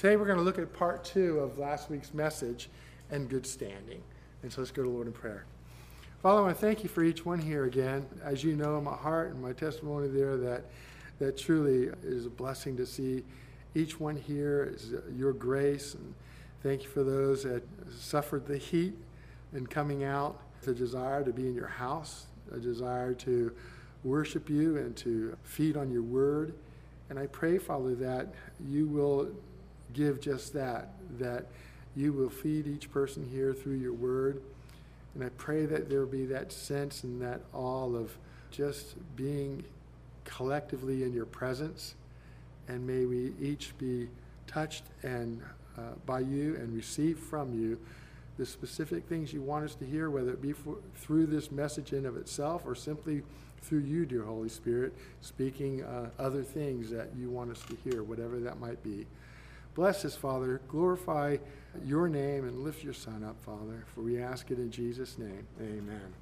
Today we're going to look at part two of last week's message and good standing. And so let's go to Lord in prayer. Father, I want to thank you for each one here again. As you know, in my heart and my testimony there that that truly is a blessing to see each one here is your grace and thank you for those that suffered the heat and coming out the desire to be in your house a desire to worship you and to feed on your word and i pray father that you will give just that that you will feed each person here through your word and i pray that there will be that sense and that all of just being collectively in your presence. And may we each be touched and uh, by you and receive from you the specific things you want us to hear, whether it be for, through this message in of itself or simply through you, dear Holy Spirit, speaking uh, other things that you want us to hear, whatever that might be. Bless us, Father. Glorify your name and lift your Son up, Father, for we ask it in Jesus' name. Amen.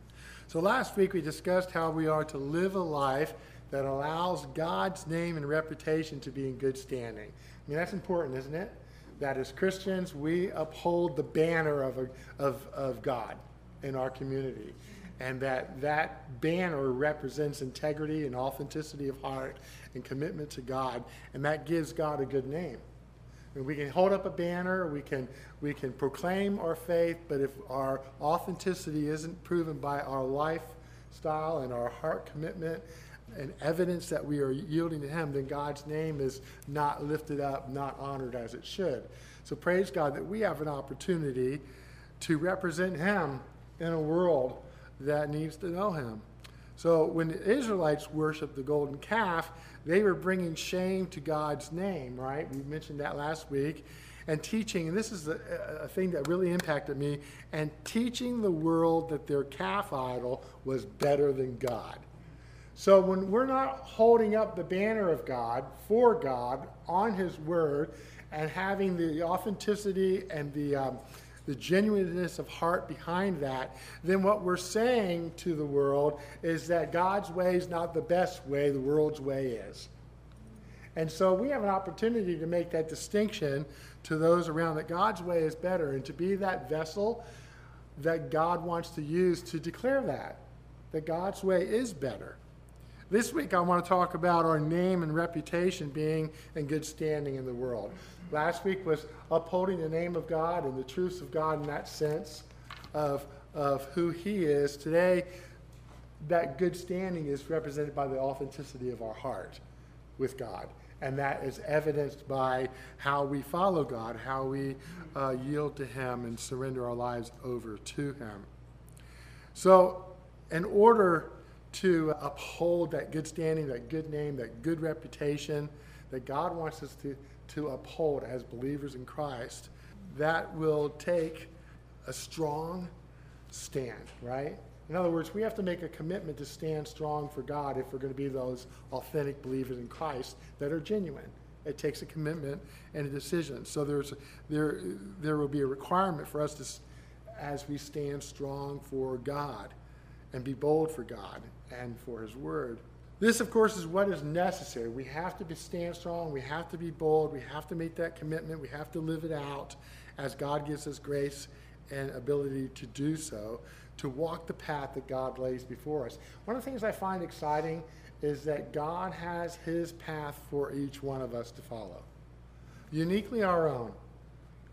So last week we discussed how we are to live a life that allows God's name and reputation to be in good standing. I mean, that's important, isn't it? That as Christians, we uphold the banner of, a, of, of God in our community. And that that banner represents integrity and authenticity of heart and commitment to God. And that gives God a good name. And we can hold up a banner, we can, we can proclaim our faith, but if our authenticity isn't proven by our lifestyle and our heart commitment, and evidence that we are yielding to Him, then God's name is not lifted up, not honored as it should. So praise God that we have an opportunity to represent Him in a world that needs to know Him. So when the Israelites worshiped the golden calf, they were bringing shame to God's name, right? We mentioned that last week. And teaching, and this is a, a thing that really impacted me, and teaching the world that their calf idol was better than God. So when we're not holding up the banner of God for God on His Word and having the authenticity and the, um, the genuineness of heart behind that, then what we're saying to the world is that God's way is not the best way, the world's way is. And so we have an opportunity to make that distinction to those around that God's way is better and to be that vessel that God wants to use to declare that, that God's way is better. This week, I want to talk about our name and reputation being in good standing in the world. Last week was upholding the name of God and the truths of God in that sense of, of who He is. Today, that good standing is represented by the authenticity of our heart with God. And that is evidenced by how we follow God, how we uh, yield to Him and surrender our lives over to Him. So, in order to uphold that good standing, that good name, that good reputation that God wants us to, to uphold as believers in Christ, that will take a strong stand, right? In other words, we have to make a commitment to stand strong for God if we're going to be those authentic believers in Christ that are genuine. It takes a commitment and a decision. So there's there there will be a requirement for us to, as we stand strong for God, and be bold for God and for His Word. This, of course, is what is necessary. We have to be, stand strong. We have to be bold. We have to make that commitment. We have to live it out as God gives us grace and ability to do so, to walk the path that God lays before us. One of the things I find exciting is that God has His path for each one of us to follow, uniquely our own.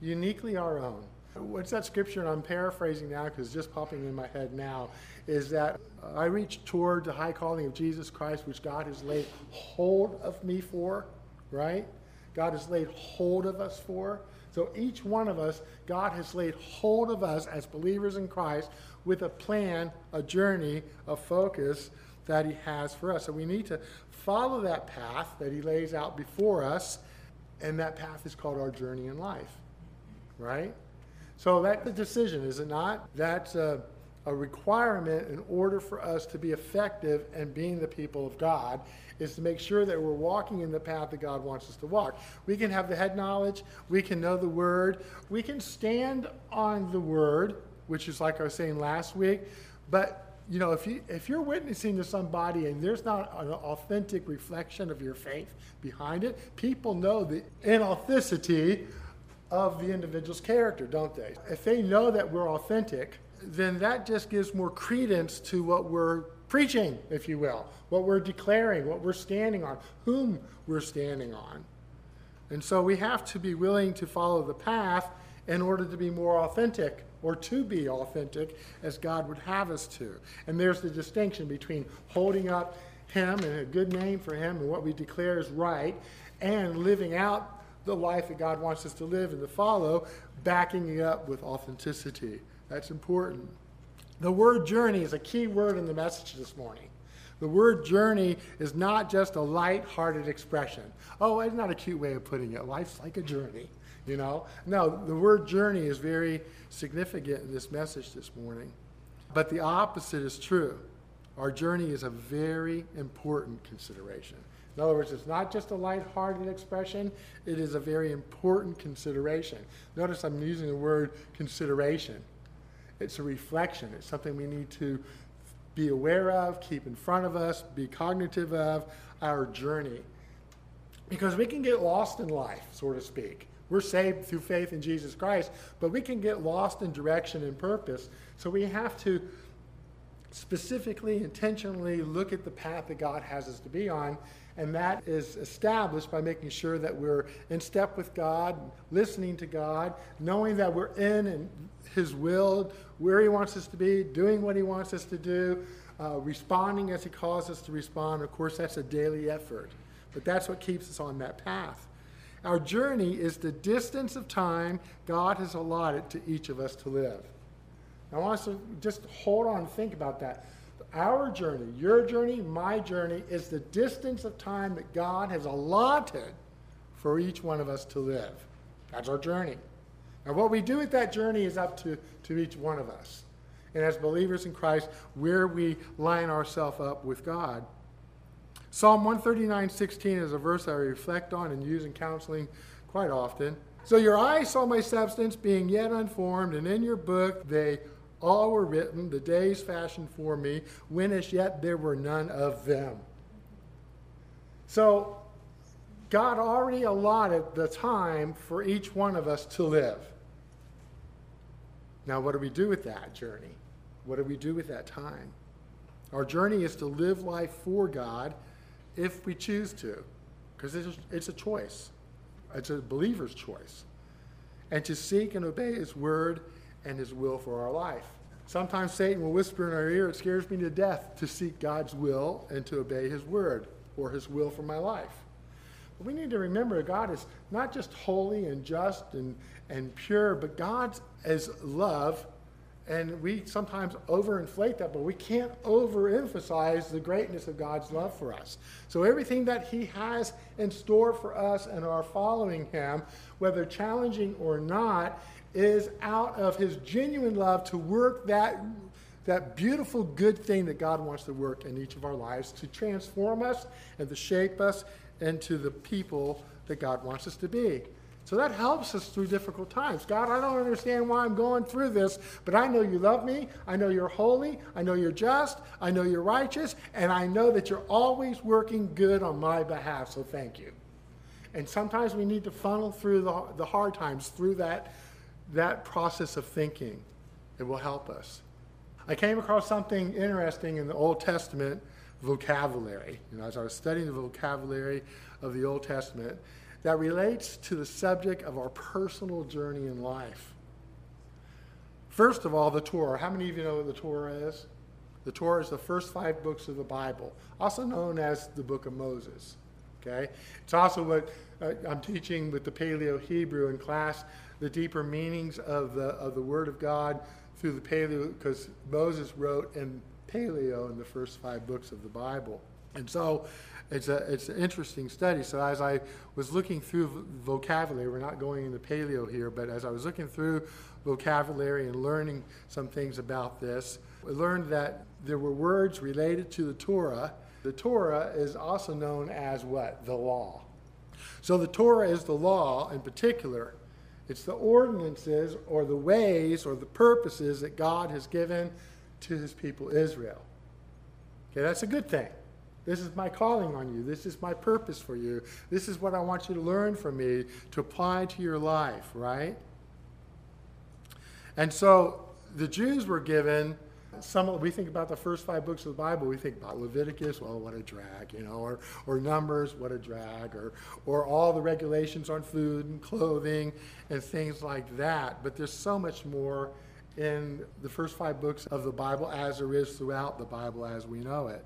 Uniquely our own. What's that scripture? And I'm paraphrasing now because it's just popping in my head now. Is that uh, I reach toward the high calling of Jesus Christ, which God has laid hold of me for, right? God has laid hold of us for. So each one of us, God has laid hold of us as believers in Christ with a plan, a journey, a focus that He has for us. So we need to follow that path that He lays out before us, and that path is called our journey in life, right? So that's the decision, is it not? That's a, a requirement in order for us to be effective and being the people of God is to make sure that we're walking in the path that God wants us to walk. We can have the head knowledge, we can know the word, we can stand on the word, which is like I was saying last week, but you know, if, you, if you're witnessing to somebody and there's not an authentic reflection of your faith behind it, people know the inauthenticity of the individual's character, don't they? If they know that we're authentic, then that just gives more credence to what we're preaching, if you will, what we're declaring, what we're standing on, whom we're standing on. And so we have to be willing to follow the path in order to be more authentic or to be authentic as God would have us to. And there's the distinction between holding up Him and a good name for Him and what we declare is right and living out the life that God wants us to live and to follow, backing it up with authenticity. That's important. The word journey is a key word in the message this morning. The word journey is not just a light-hearted expression. Oh, it's not a cute way of putting it. Life's like a journey, you know? No, the word journey is very significant in this message this morning. But the opposite is true. Our journey is a very important consideration. In other words, it's not just a light-hearted expression, it is a very important consideration. Notice I'm using the word consideration. It's a reflection. It's something we need to be aware of, keep in front of us, be cognitive of our journey. Because we can get lost in life, so to speak. We're saved through faith in Jesus Christ, but we can get lost in direction and purpose. So we have to specifically, intentionally look at the path that God has us to be on. And that is established by making sure that we're in step with God, listening to God, knowing that we're in his will, where He wants us to be, doing what He wants us to do, uh, responding as He calls us to respond. Of course, that's a daily effort, but that's what keeps us on that path. Our journey is the distance of time God has allotted to each of us to live. I want us to just hold on and think about that. Our journey, your journey, my journey, is the distance of time that God has allotted for each one of us to live. That's our journey. And what we do with that journey is up to, to each one of us. And as believers in Christ, where we line ourselves up with God. Psalm 139, 16 is a verse I reflect on and use in counseling quite often. So your eyes saw my substance being yet unformed, and in your book they all were written, the days fashioned for me, when as yet there were none of them. So God already allotted the time for each one of us to live. Now, what do we do with that journey? What do we do with that time? Our journey is to live life for God if we choose to, because it's, it's a choice. It's a believer's choice. And to seek and obey His word and His will for our life. Sometimes Satan will whisper in our ear, it scares me to death to seek God's will and to obey His word or His will for my life. But we need to remember God is not just holy and just and, and pure, but God is love. And we sometimes overinflate that, but we can't overemphasize the greatness of God's love for us. So everything that He has in store for us and our following Him, whether challenging or not, is out of His genuine love to work that that beautiful good thing that God wants to work in each of our lives to transform us and to shape us into the people that God wants us to be. So that helps us through difficult times. God, I don't understand why I'm going through this, but I know you love me. I know you're holy. I know you're just. I know you're righteous. And I know that you're always working good on my behalf. So thank you. And sometimes we need to funnel through the, the hard times through that, that process of thinking. It will help us. I came across something interesting in the Old Testament vocabulary. You know, as I was studying the vocabulary of the Old Testament, that relates to the subject of our personal journey in life. First of all, the Torah. How many of you know what the Torah is? The Torah is the first five books of the Bible, also known as the Book of Moses. Okay? It's also what uh, I'm teaching with the Paleo Hebrew in class, the deeper meanings of the, of the Word of God through the Paleo, because Moses wrote in Paleo in the first five books of the Bible. And so it's, a, it's an interesting study. So as I was looking through vocabulary, we're not going into Paleo here, but as I was looking through vocabulary and learning some things about this, I learned that there were words related to the Torah. The Torah is also known as what? The law. So the Torah is the law in particular. It's the ordinances or the ways or the purposes that God has given to his people Israel. Okay, that's a good thing. This is my calling on you. This is my purpose for you. This is what I want you to learn from me to apply to your life, right? And so the Jews were given some we think about the first five books of the Bible, we think about Leviticus, well, what a drag, you know, or, or Numbers, what a drag, or, or all the regulations on food and clothing and things like that. But there's so much more in the first five books of the Bible as there is throughout the Bible as we know it.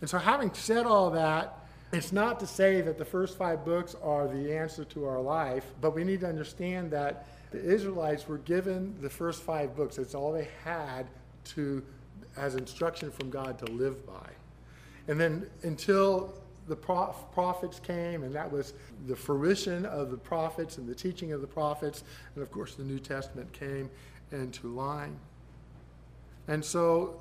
And so, having said all that, it's not to say that the first five books are the answer to our life, but we need to understand that the Israelites were given the first five books. It's all they had to as instruction from God to live by. And then until the prophets came, and that was the fruition of the prophets and the teaching of the prophets, and of course the New Testament came into line. And so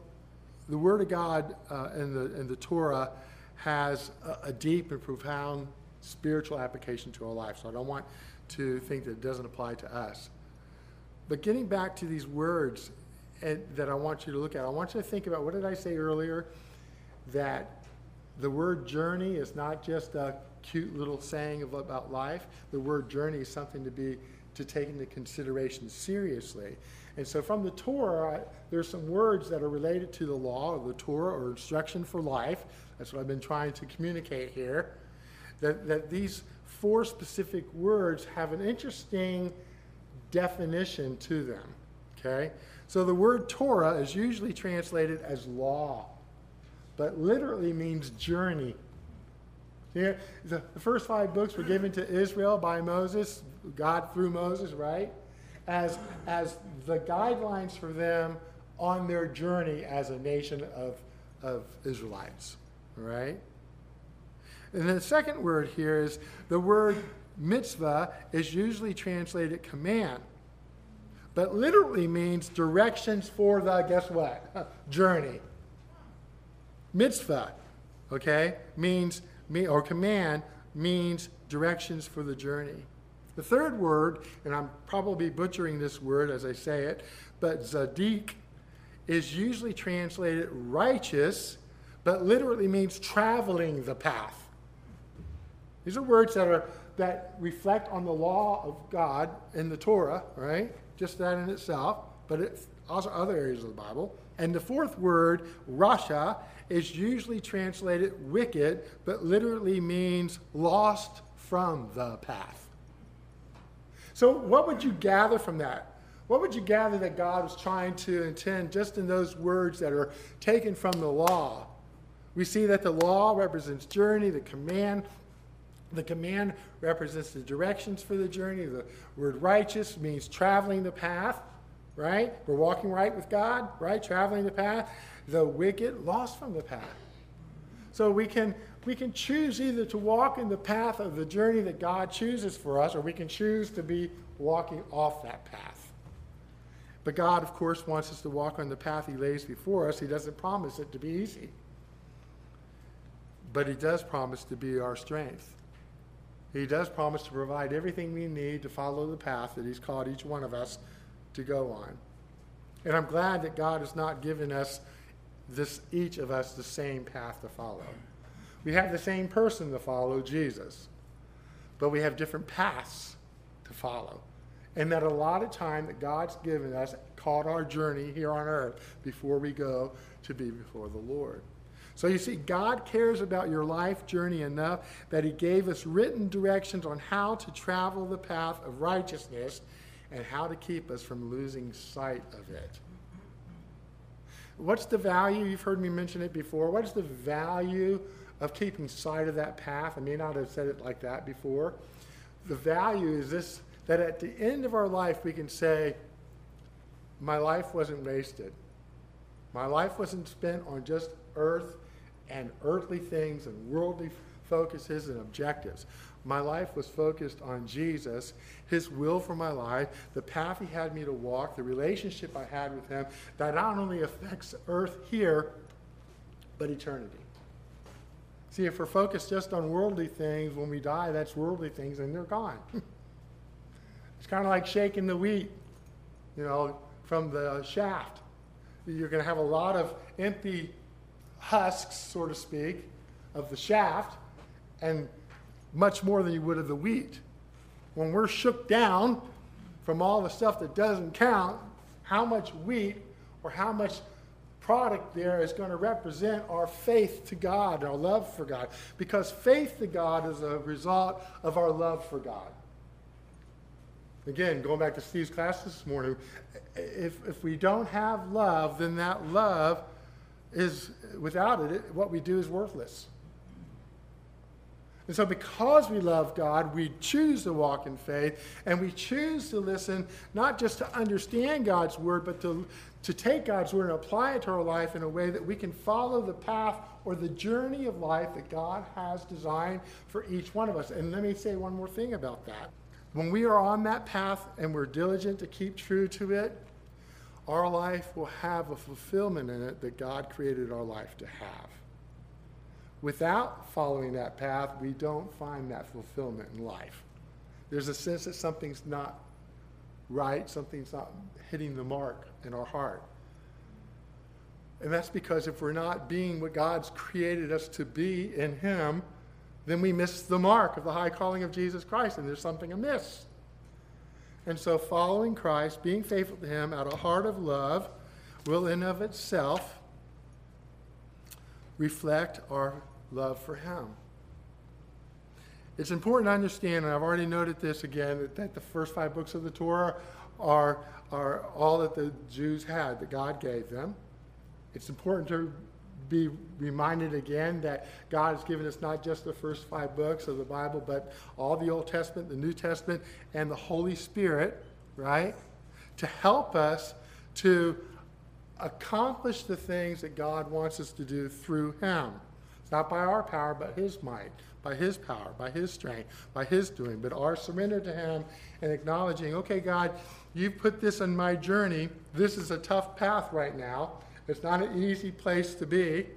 the Word of God uh, in, the, in the Torah has a, a deep and profound spiritual application to our life. So I don't want to think that it doesn't apply to us. But getting back to these words and, that I want you to look at. I want you to think about what did I say earlier? That the word journey is not just a cute little saying about life. The word journey is something to be to take into consideration seriously. And so from the Torah, there's some words that are related to the law or the Torah or instruction for life. That's what I've been trying to communicate here. That, that these four specific words have an interesting definition to them. Okay? So the word Torah is usually translated as law, but literally means journey. The first five books were given to Israel by Moses, God through Moses, right? As, as the guidelines for them on their journey as a nation of, of Israelites, right? And the second word here is the word mitzvah is usually translated command but literally means directions for the, guess what? Journey. Mitzvah, okay, means, or command means directions for the journey. The third word, and I'm probably butchering this word as I say it, but zadik is usually translated righteous, but literally means traveling the path. These are words that are that reflect on the law of God in the Torah, right? Just that in itself, but it's also other areas of the Bible. And the fourth word, Rasha, is usually translated wicked, but literally means lost from the path. So, what would you gather from that? What would you gather that God was trying to intend just in those words that are taken from the law? We see that the law represents journey, the command the command represents the directions for the journey. The word righteous means traveling the path, right? We're walking right with God, right? Traveling the path. The wicked, lost from the path. So we can we can choose either to walk in the path of the journey that God chooses for us, or we can choose to be walking off that path. But God, of course, wants us to walk on the path He lays before us. He doesn't promise it to be easy. But He does promise to be our strength. He does promise to provide everything we need to follow the path that He's called each one of us to go on. And I'm glad that God has not given us this each of us the same path to follow. We have the same person to follow, Jesus, but we have different paths to follow. And that a lot of time that God's given us called our journey here on earth before we go to be before the Lord. So you see, God cares about your life journey enough that He gave us written directions on how to travel the path of righteousness and how to keep us from losing sight of it. What's the value? You've heard me mention it before. What is the value of keeping sight of that path? I may not have said it like that before. The value is this that at the end of our life, we can say, My life wasn't wasted. My life wasn't spent on just earth and earthly things and worldly focuses and objectives. My life was focused on Jesus, His will for my life, the path He had me to walk, the relationship I had with Him that not only affects earth here, but eternity. See, if we're focused just on worldly things, when we die, that's worldly things and they're gone. it's kind of like shaking the wheat, you know, from the shaft. you're going to have a lot of empty husks, so to speak, of the shaft, and much more than you would of the wheat. When we're shook down from all the stuff that doesn't count, how much wheat or how much product there is going to represent our faith to God, our love for God. Because faith to God is a result of our love for God. Again, going back to Steve's class this morning, if, if we don't have love, then that love is, without it, it what we do is worthless. And so, because we love God, we choose to walk in faith and we choose to listen, not just to understand God's word, but to, to take God's word and apply it to our life in a way that we can follow the path or the journey of life that God has designed for each one of us. And let me say one more thing about that. When we are on that path and we're diligent to keep true to it, our life will have a fulfillment in it that God created our life to have. Without following that path, we don't find that fulfillment in life. There's a sense that something's not right, something's not hitting the mark in our heart. And that's because if we're not being what God's created us to be in Him, then we miss the mark of the high calling of Jesus Christ, and there's something amiss. And so, following Christ, being faithful to Him out of a heart of love, will in of itself reflect our love for Him. It's important to understand, and I've already noted this again, that, that the first five books of the Torah are, are all that the Jews had, that God gave them. It's important to be reminded again that God has given us not just the first five books of the Bible, but all the Old Testament, the New Testament, and the Holy Spirit, right? To help us to accomplish the things that God wants us to do through Him. It's not by our power, but His might, by His power, by His strength, by His doing, but our surrender to Him and acknowledging, okay, God, you've put this on my journey. This is a tough path right now. It's not an easy place to be.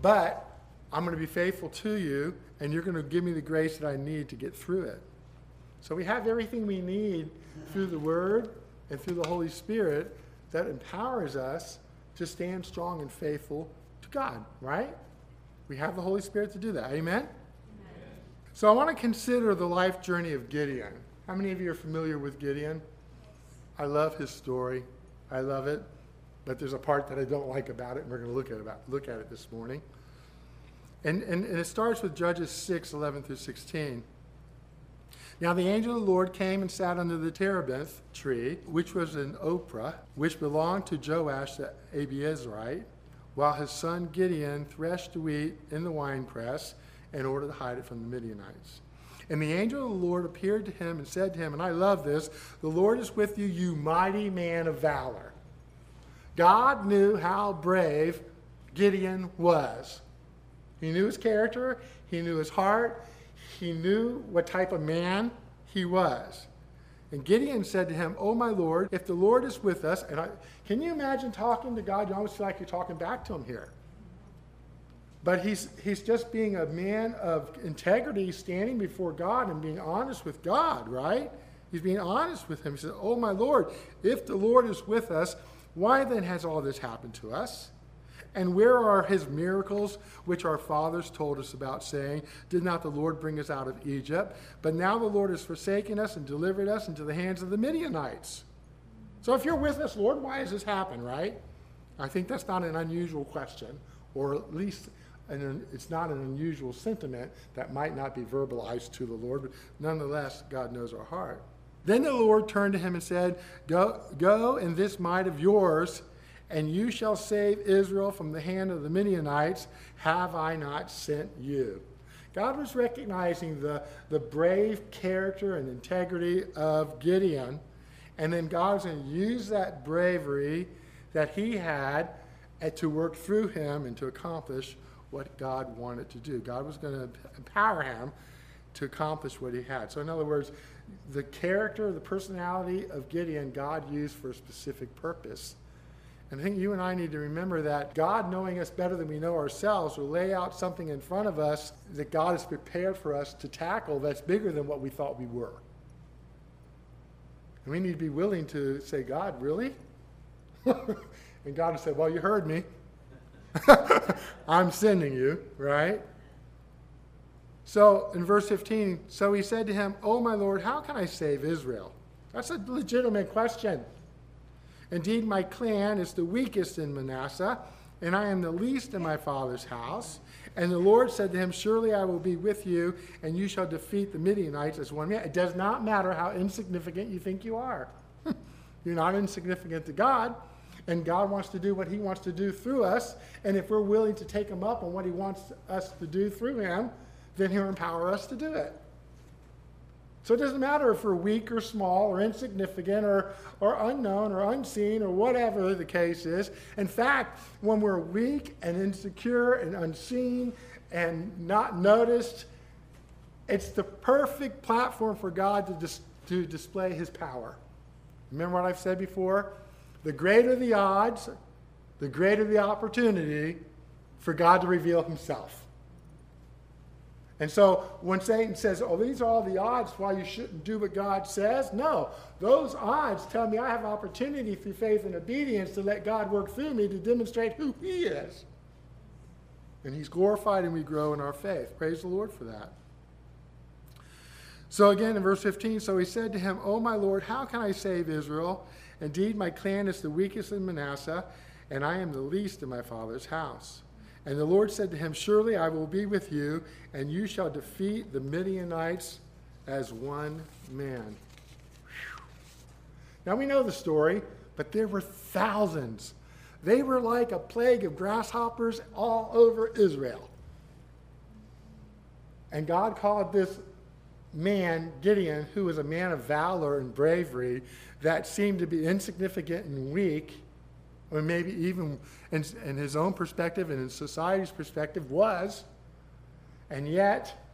But I'm going to be faithful to you, and you're going to give me the grace that I need to get through it. So we have everything we need through the Word and through the Holy Spirit that empowers us to stand strong and faithful to God, right? We have the Holy Spirit to do that. Amen? Amen? So I want to consider the life journey of Gideon. How many of you are familiar with Gideon? I love his story. I love it but there's a part that I don't like about it, and we're going to look at, about, look at it this morning. And, and, and it starts with Judges 6 11 through 16. Now the angel of the Lord came and sat under the terebinth tree, which was in Ophrah, which belonged to Joash the Abiezrite, while his son Gideon threshed wheat in the winepress in order to hide it from the Midianites. And the angel of the Lord appeared to him and said to him, and I love this, the Lord is with you, you mighty man of valor. God knew how brave Gideon was. He knew his character, he knew his heart, he knew what type of man he was. And Gideon said to him, Oh, my Lord, if the Lord is with us, and I, can you imagine talking to God? You almost feel like you're talking back to him here. But he's, he's just being a man of integrity, standing before God and being honest with God, right? He's being honest with him. He says, Oh, my Lord, if the Lord is with us, why then has all this happened to us? And where are his miracles, which our fathers told us about, saying, Did not the Lord bring us out of Egypt? But now the Lord has forsaken us and delivered us into the hands of the Midianites. So if you're with us, Lord, why has this happened, right? I think that's not an unusual question, or at least an, it's not an unusual sentiment that might not be verbalized to the Lord, but nonetheless, God knows our heart. Then the Lord turned to him and said, Go, go in this might of yours, and you shall save Israel from the hand of the Midianites. Have I not sent you? God was recognizing the, the brave character and integrity of Gideon, and then God was going to use that bravery that he had uh, to work through him and to accomplish what God wanted to do. God was going to empower him to accomplish what he had. So, in other words, the character, the personality of Gideon, God used for a specific purpose. And I think you and I need to remember that God, knowing us better than we know ourselves, will lay out something in front of us that God has prepared for us to tackle that's bigger than what we thought we were. And we need to be willing to say, God, really? and God will say, Well, you heard me. I'm sending you, right? So in verse 15, so he said to him, Oh, my Lord, how can I save Israel? That's a legitimate question. Indeed, my clan is the weakest in Manasseh, and I am the least in my father's house. And the Lord said to him, Surely I will be with you, and you shall defeat the Midianites as one man. It does not matter how insignificant you think you are. You're not insignificant to God, and God wants to do what He wants to do through us. And if we're willing to take Him up on what He wants us to do through Him, then He'll empower us to do it. So it doesn't matter if we're weak or small or insignificant or, or unknown or unseen or whatever the case is. In fact, when we're weak and insecure and unseen and not noticed, it's the perfect platform for God to, dis- to display his power. Remember what I've said before? The greater the odds, the greater the opportunity for God to reveal himself. And so when Satan says, oh, these are all the odds why you shouldn't do what God says, no. Those odds tell me I have opportunity through faith and obedience to let God work through me to demonstrate who He is. And He's glorified and we grow in our faith. Praise the Lord for that. So again in verse 15, so he said to him, Oh, my Lord, how can I save Israel? Indeed, my clan is the weakest in Manasseh, and I am the least in my father's house. And the Lord said to him, Surely I will be with you, and you shall defeat the Midianites as one man. Whew. Now we know the story, but there were thousands. They were like a plague of grasshoppers all over Israel. And God called this man, Gideon, who was a man of valor and bravery, that seemed to be insignificant and weak, or maybe even in, in his own perspective and in society's perspective, was. And yet,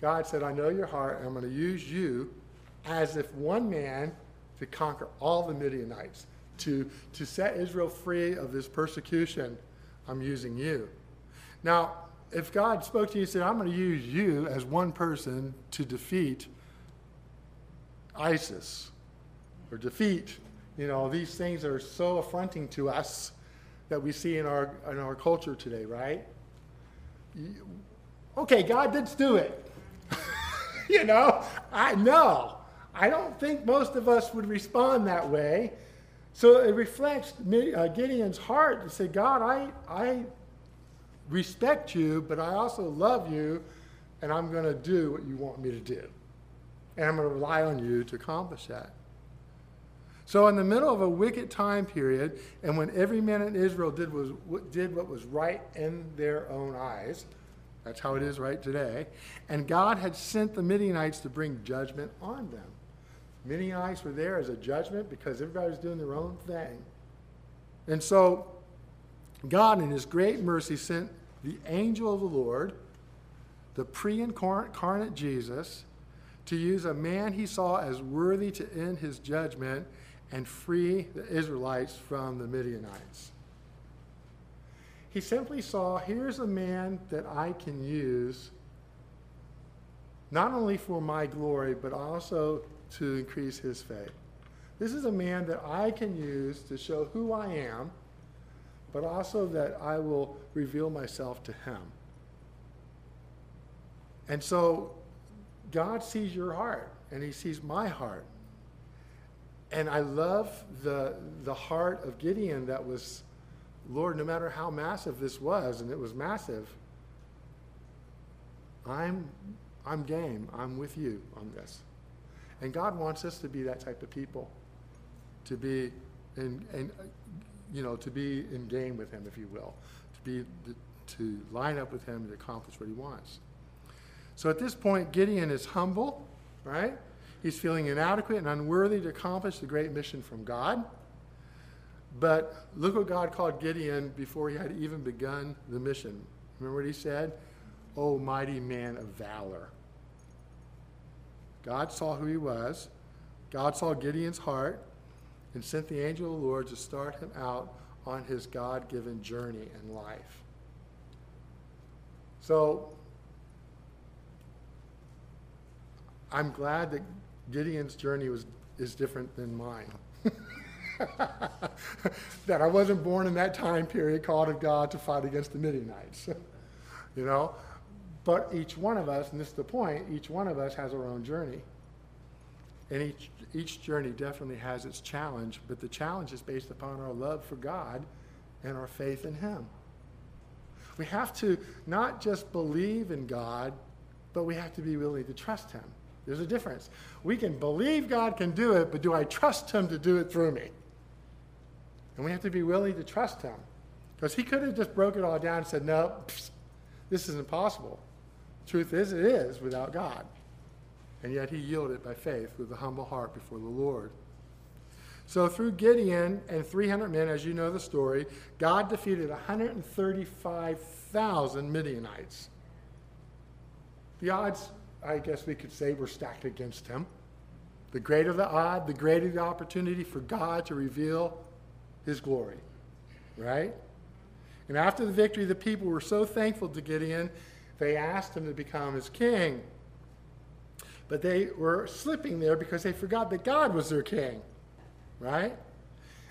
God said, I know your heart, and I'm going to use you as if one man to conquer all the Midianites, to, to set Israel free of this persecution. I'm using you. Now, if God spoke to you and said, I'm going to use you as one person to defeat ISIS or defeat you know, these things are so affronting to us that we see in our, in our culture today, right? Okay, God, let's do it. you know, I know. I don't think most of us would respond that way. So it reflects uh, Gideon's heart to say, God, I, I respect you, but I also love you, and I'm going to do what you want me to do. And I'm going to rely on you to accomplish that. So, in the middle of a wicked time period, and when every man in Israel did, was, did what was right in their own eyes, that's how it is right today, and God had sent the Midianites to bring judgment on them. Midianites were there as a judgment because everybody was doing their own thing. And so, God, in His great mercy, sent the angel of the Lord, the pre incarnate Jesus, to use a man he saw as worthy to end his judgment and free the Israelites from the Midianites. He simply saw here's a man that I can use not only for my glory, but also to increase his faith. This is a man that I can use to show who I am, but also that I will reveal myself to him. And so God sees your heart, and he sees my heart. And I love the, the heart of Gideon that was, Lord, no matter how massive this was, and it was massive, I'm, I'm game. I'm with you on this. And God wants us to be that type of people, to be in, in you know, to be in game with Him, if you will, to be to line up with Him and accomplish what He wants. So at this point, Gideon is humble, right? He's feeling inadequate and unworthy to accomplish the great mission from God. But look what God called Gideon before he had even begun the mission. Remember what he said? Oh, mighty man of valor. God saw who he was. God saw Gideon's heart and sent the angel of the Lord to start him out on his God given journey in life. So, I'm glad that Gideon's journey was, is different than mine. that I wasn't born in that time period called of God to fight against the Midianites. you know? But each one of us, and this is the point, each one of us has our own journey. And each, each journey definitely has its challenge, but the challenge is based upon our love for God and our faith in Him. We have to not just believe in God, but we have to be willing to trust Him. There's a difference. We can believe God can do it, but do I trust Him to do it through me? And we have to be willing to trust Him. Because He could have just broke it all down and said, no, this is impossible. Truth is, it is without God. And yet He yielded by faith with a humble heart before the Lord. So through Gideon and 300 men, as you know the story, God defeated 135,000 Midianites. The odds, I guess we could say, were stacked against him. The greater the odd, the greater the opportunity for God to reveal his glory. Right? And after the victory, the people were so thankful to Gideon, they asked him to become his king. But they were slipping there because they forgot that God was their king right?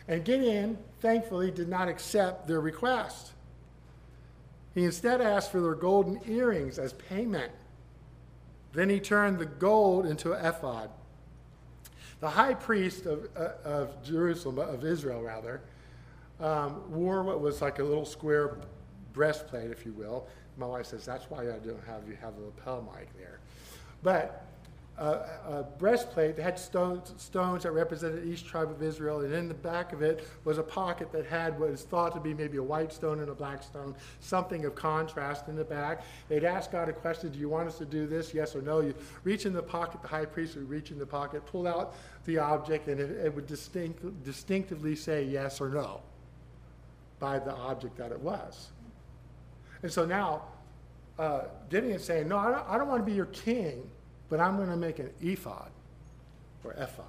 And Gideon, thankfully, did not accept their request. He instead asked for their golden earrings as payment. Then he turned the gold into an ephod. The high priest of, uh, of Jerusalem, of Israel rather, um, wore what was like a little square breastplate, if you will. My wife says, that's why I don't have you have a lapel mic there. But a, breastplate that had stones, stones that represented each tribe of Israel, and in the back of it was a pocket that had what is thought to be maybe a white stone and a black stone, something of contrast in the back. They'd ask God a question, Do you want us to do this? Yes or no? You reach in the pocket, the high priest would reach in the pocket, pull out the object, and it, it would distinct, distinctively say yes or no by the object that it was. And so now, uh, Gideon's saying, No, I don't, I don't want to be your king but I'm going to make an ephod or ephod.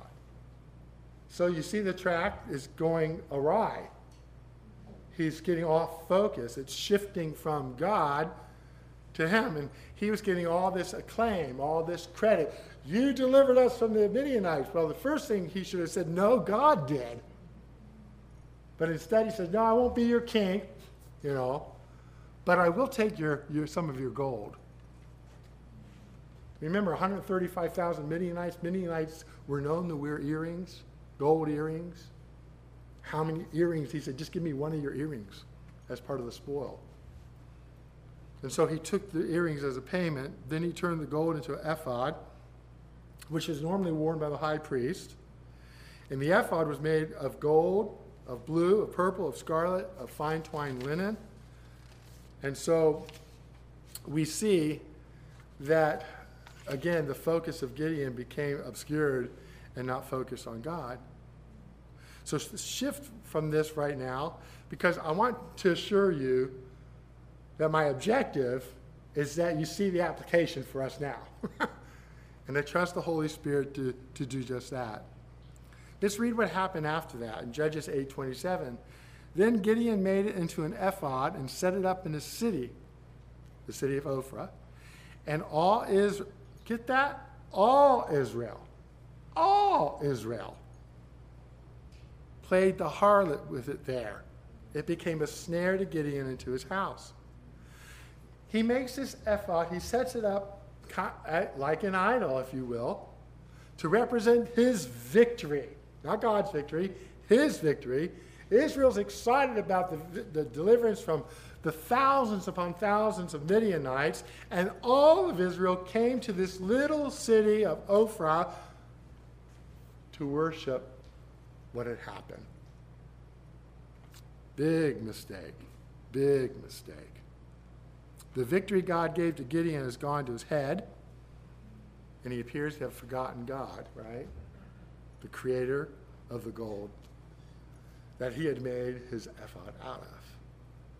So you see the track is going awry. He's getting off focus. It's shifting from God to him. And he was getting all this acclaim, all this credit. You delivered us from the Midianites. Well, the first thing he should have said, No, God did. But instead he said, No, I won't be your king, you know, but I will take your, your, some of your gold. Remember, 135,000 Midianites. Midianites were known to wear earrings, gold earrings. How many earrings? He said, just give me one of your earrings as part of the spoil. And so he took the earrings as a payment. Then he turned the gold into an ephod, which is normally worn by the high priest. And the ephod was made of gold, of blue, of purple, of scarlet, of fine twined linen. And so we see that again, the focus of Gideon became obscured and not focused on God. So shift from this right now because I want to assure you that my objective is that you see the application for us now. and I trust the Holy Spirit to, to do just that. Let's read what happened after that in Judges 8:27. Then Gideon made it into an ephod and set it up in a city, the city of Ophrah. And all is Get that? All Israel, all Israel played the harlot with it there. It became a snare to Gideon into his house. He makes this ephod, he sets it up eh, like an idol, if you will, to represent his victory. Not God's victory, his victory. Israel's excited about the, the deliverance from the thousands upon thousands of Midianites, and all of Israel came to this little city of Ophrah to worship what had happened. Big mistake. Big mistake. The victory God gave to Gideon has gone to his head, and he appears to have forgotten God, right? The creator of the gold that he had made his ephod out of.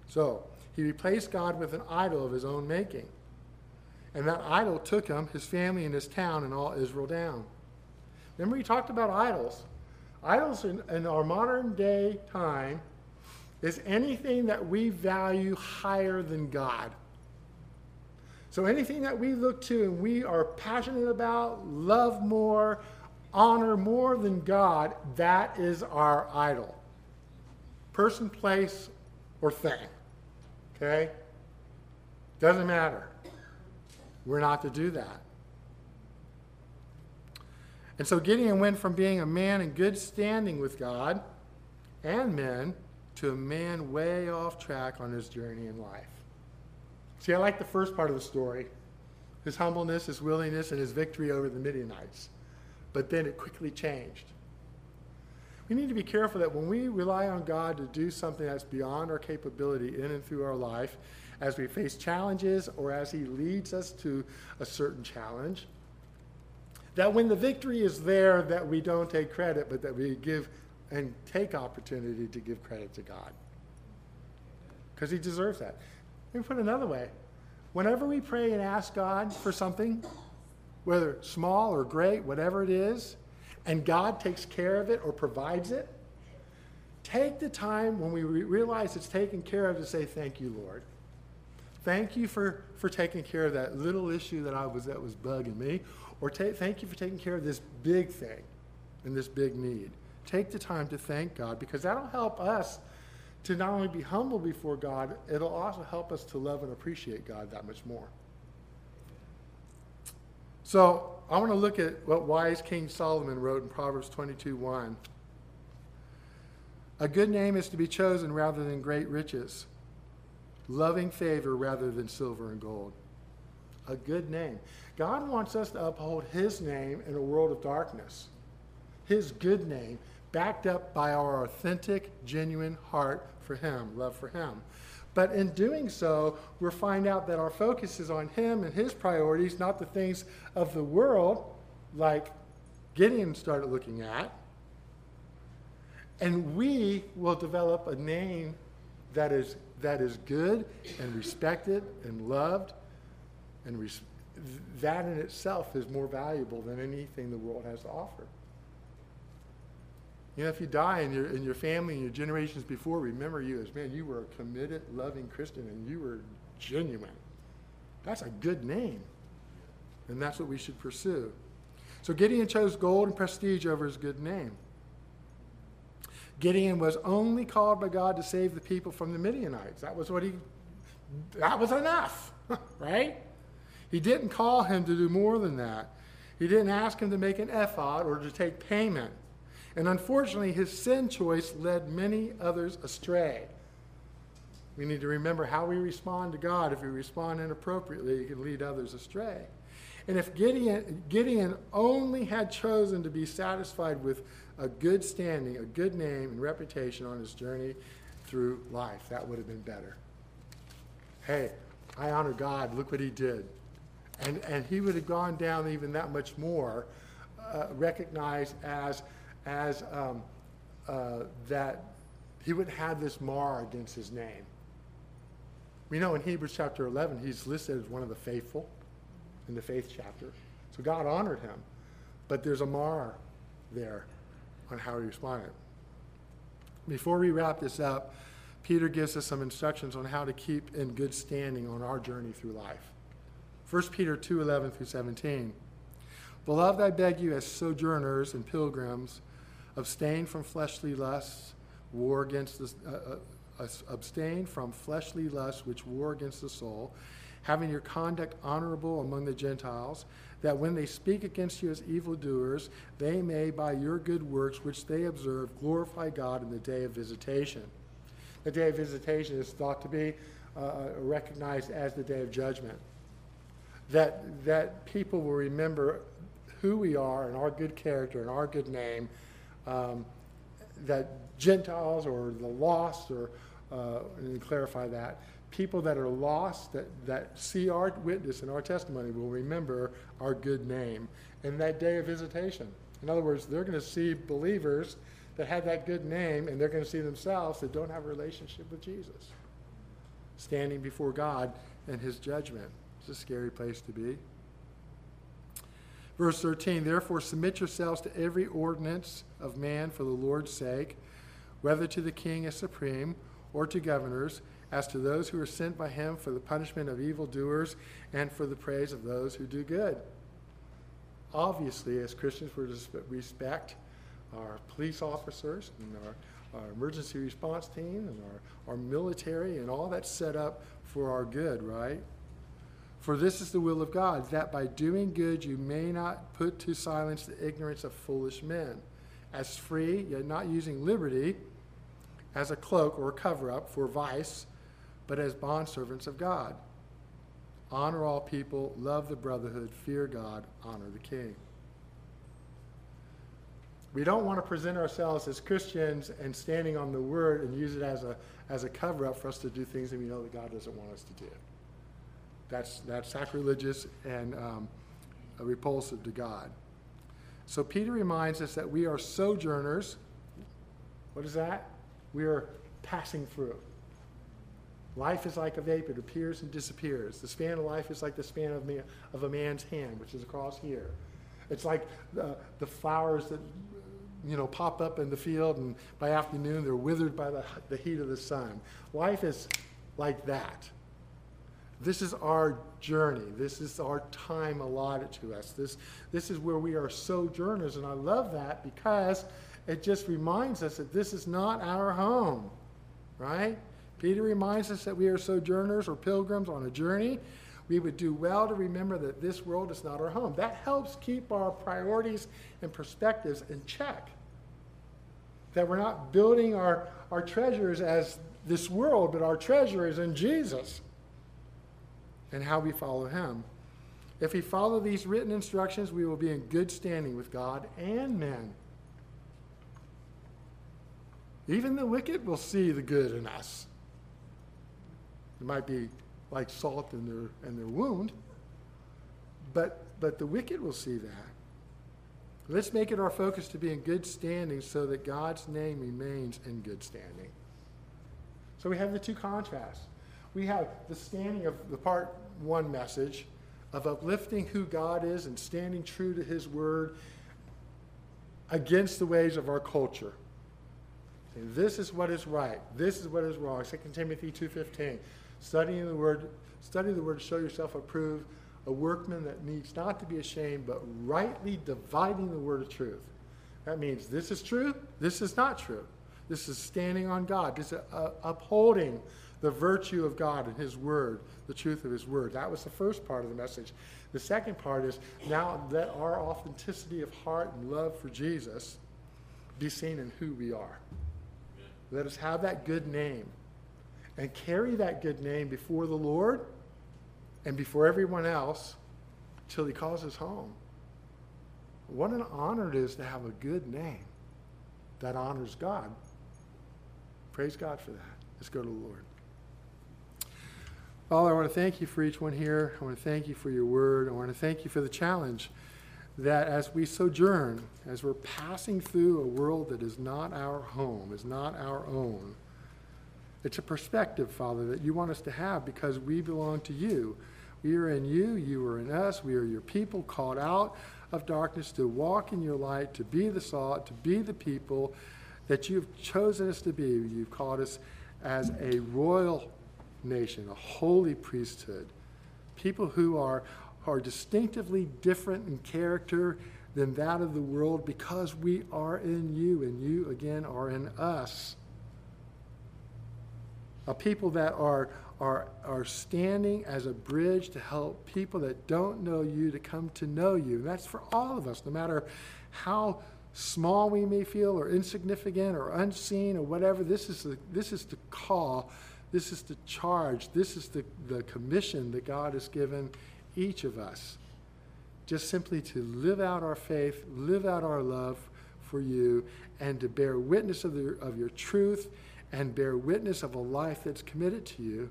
So he replaced God with an idol of his own making. And that idol took him, his family, and his town, and all Israel down. Remember, he talked about idols. Idols in, in our modern day time is anything that we value higher than God. So anything that we look to and we are passionate about, love more, honor more than God, that is our idol. Person, place, or thing. Okay? Doesn't matter. We're not to do that. And so Gideon went from being a man in good standing with God and men to a man way off track on his journey in life. See, I like the first part of the story his humbleness, his willingness, and his victory over the Midianites. But then it quickly changed. We need to be careful that when we rely on God to do something that's beyond our capability in and through our life, as we face challenges or as He leads us to a certain challenge, that when the victory is there, that we don't take credit, but that we give and take opportunity to give credit to God. Because He deserves that. Let me put it another way. Whenever we pray and ask God for something, whether small or great, whatever it is, and God takes care of it or provides it, take the time when we re- realize it's taken care of to say, Thank you, Lord. Thank you for, for taking care of that little issue that I was that was bugging me, or ta- thank you for taking care of this big thing and this big need. Take the time to thank God because that'll help us to not only be humble before God, it'll also help us to love and appreciate God that much more. So I want to look at what wise King Solomon wrote in Proverbs 22 1. A good name is to be chosen rather than great riches, loving favor rather than silver and gold. A good name. God wants us to uphold His name in a world of darkness. His good name, backed up by our authentic, genuine heart for Him, love for Him. But in doing so, we'll find out that our focus is on Him and His priorities, not the things of the world, like Gideon started looking at. And we will develop a name that is, that is good and respected and loved. And res- that in itself is more valuable than anything the world has to offer. You know, if you die and your, and your family and your generations before remember you as, man, you were a committed, loving Christian and you were genuine. That's a good name. And that's what we should pursue. So Gideon chose gold and prestige over his good name. Gideon was only called by God to save the people from the Midianites. That was what he, that was enough, right? He didn't call him to do more than that. He didn't ask him to make an ephod or to take payment. And unfortunately, his sin choice led many others astray. We need to remember how we respond to God. If we respond inappropriately, it can lead others astray. And if Gideon, Gideon only had chosen to be satisfied with a good standing, a good name, and reputation on his journey through life, that would have been better. Hey, I honor God. Look what he did. And, and he would have gone down even that much more, uh, recognized as as um, uh, that he would have this mar against his name. We know in Hebrews chapter 11, he's listed as one of the faithful in the faith chapter. So God honored him. But there's a mar there on how he responded. Before we wrap this up, Peter gives us some instructions on how to keep in good standing on our journey through life. 1 Peter 2 11 through 17. Beloved, I beg you, as sojourners and pilgrims, Abstain from fleshly lusts, war against the, uh, uh, abstain from fleshly lusts which war against the soul, having your conduct honorable among the Gentiles, that when they speak against you as evildoers, they may, by your good works which they observe, glorify God in the day of visitation. The day of visitation is thought to be uh, uh recognized as the day of judgment. That, that people will remember who we are and our good character and our good name um, that Gentiles or the lost, or uh, and clarify that, people that are lost, that, that see our witness and our testimony will remember our good name in that day of visitation. In other words, they're going to see believers that have that good name, and they're going to see themselves that don't have a relationship with Jesus standing before God and his judgment. It's a scary place to be. Verse 13, therefore submit yourselves to every ordinance of man for the Lord's sake, whether to the king as supreme or to governors, as to those who are sent by him for the punishment of evildoers and for the praise of those who do good. obviously, as Christians, we're to respect our police officers and our, our emergency response team and our, our military and all that's set up for our good, right? For this is the will of God, that by doing good you may not put to silence the ignorance of foolish men. As free, yet not using liberty as a cloak or a cover up for vice, but as bondservants of God. Honor all people, love the brotherhood, fear God, honor the king. We don't want to present ourselves as Christians and standing on the word and use it as a, as a cover up for us to do things that we know that God doesn't want us to do. That's, that's sacrilegious and um, repulsive to God. So Peter reminds us that we are sojourners. What is that? We are passing through. Life is like a vapor, it appears and disappears. The span of life is like the span of, man, of a man's hand, which is across here. It's like the, the flowers that you know pop up in the field, and by afternoon they're withered by the, the heat of the sun. Life is like that. This is our journey. This is our time allotted to us. This, this is where we are sojourners, and I love that because it just reminds us that this is not our home, right? Peter reminds us that we are sojourners or pilgrims on a journey. We would do well to remember that this world is not our home. That helps keep our priorities and perspectives in check. That we're not building our, our treasures as this world, but our treasure is in Jesus and how we follow Him. If we follow these written instructions, we will be in good standing with God and men. Even the wicked will see the good in us. It might be like salt in their, in their wound, but, but the wicked will see that. Let's make it our focus to be in good standing so that God's name remains in good standing. So we have the two contrasts. We have the standing of the part one message of uplifting who God is and standing true to his word against the ways of our culture. And this is what is right. This is what is wrong. 2 Timothy 2.15. Studying the word, study the word to show yourself approved, a workman that needs not to be ashamed, but rightly dividing the word of truth. That means this is true, this is not true. This is standing on God. This is uh, upholding the virtue of God and His Word, the truth of His Word. That was the first part of the message. The second part is now let our authenticity of heart and love for Jesus be seen in who we are. Let us have that good name and carry that good name before the Lord and before everyone else till he calls us home. What an honor it is to have a good name that honors God. Praise God for that. Let's go to the Lord. Father, I want to thank you for each one here. I want to thank you for your word. I want to thank you for the challenge that as we sojourn, as we're passing through a world that is not our home, is not our own, it's a perspective, Father, that you want us to have because we belong to you. We are in you, you are in us. We are your people called out of darkness to walk in your light, to be the salt, to be the people that you've chosen us to be. You've called us as a royal nation, a holy priesthood, people who are, are distinctively different in character than that of the world because we are in you and you, again, are in us a people that are, are, are standing as a bridge to help people that don't know you to come to know you. And that's for all of us, no matter how small we may feel or insignificant or unseen or whatever. This is the, this is the call, this is the charge, this is the, the commission that God has given each of us. Just simply to live out our faith, live out our love for you, and to bear witness of, the, of your truth and bear witness of a life that's committed to you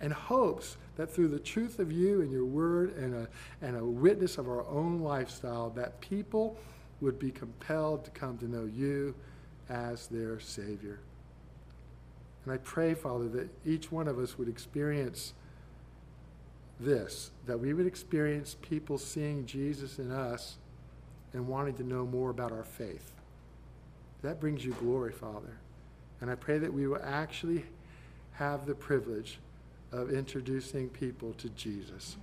and hopes that through the truth of you and your word and a, and a witness of our own lifestyle that people would be compelled to come to know you as their savior and i pray father that each one of us would experience this that we would experience people seeing jesus in us and wanting to know more about our faith that brings you glory father and I pray that we will actually have the privilege of introducing people to Jesus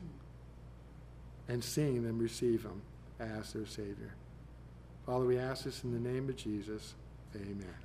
and seeing them receive Him as their Savior. Father, we ask this in the name of Jesus. Amen.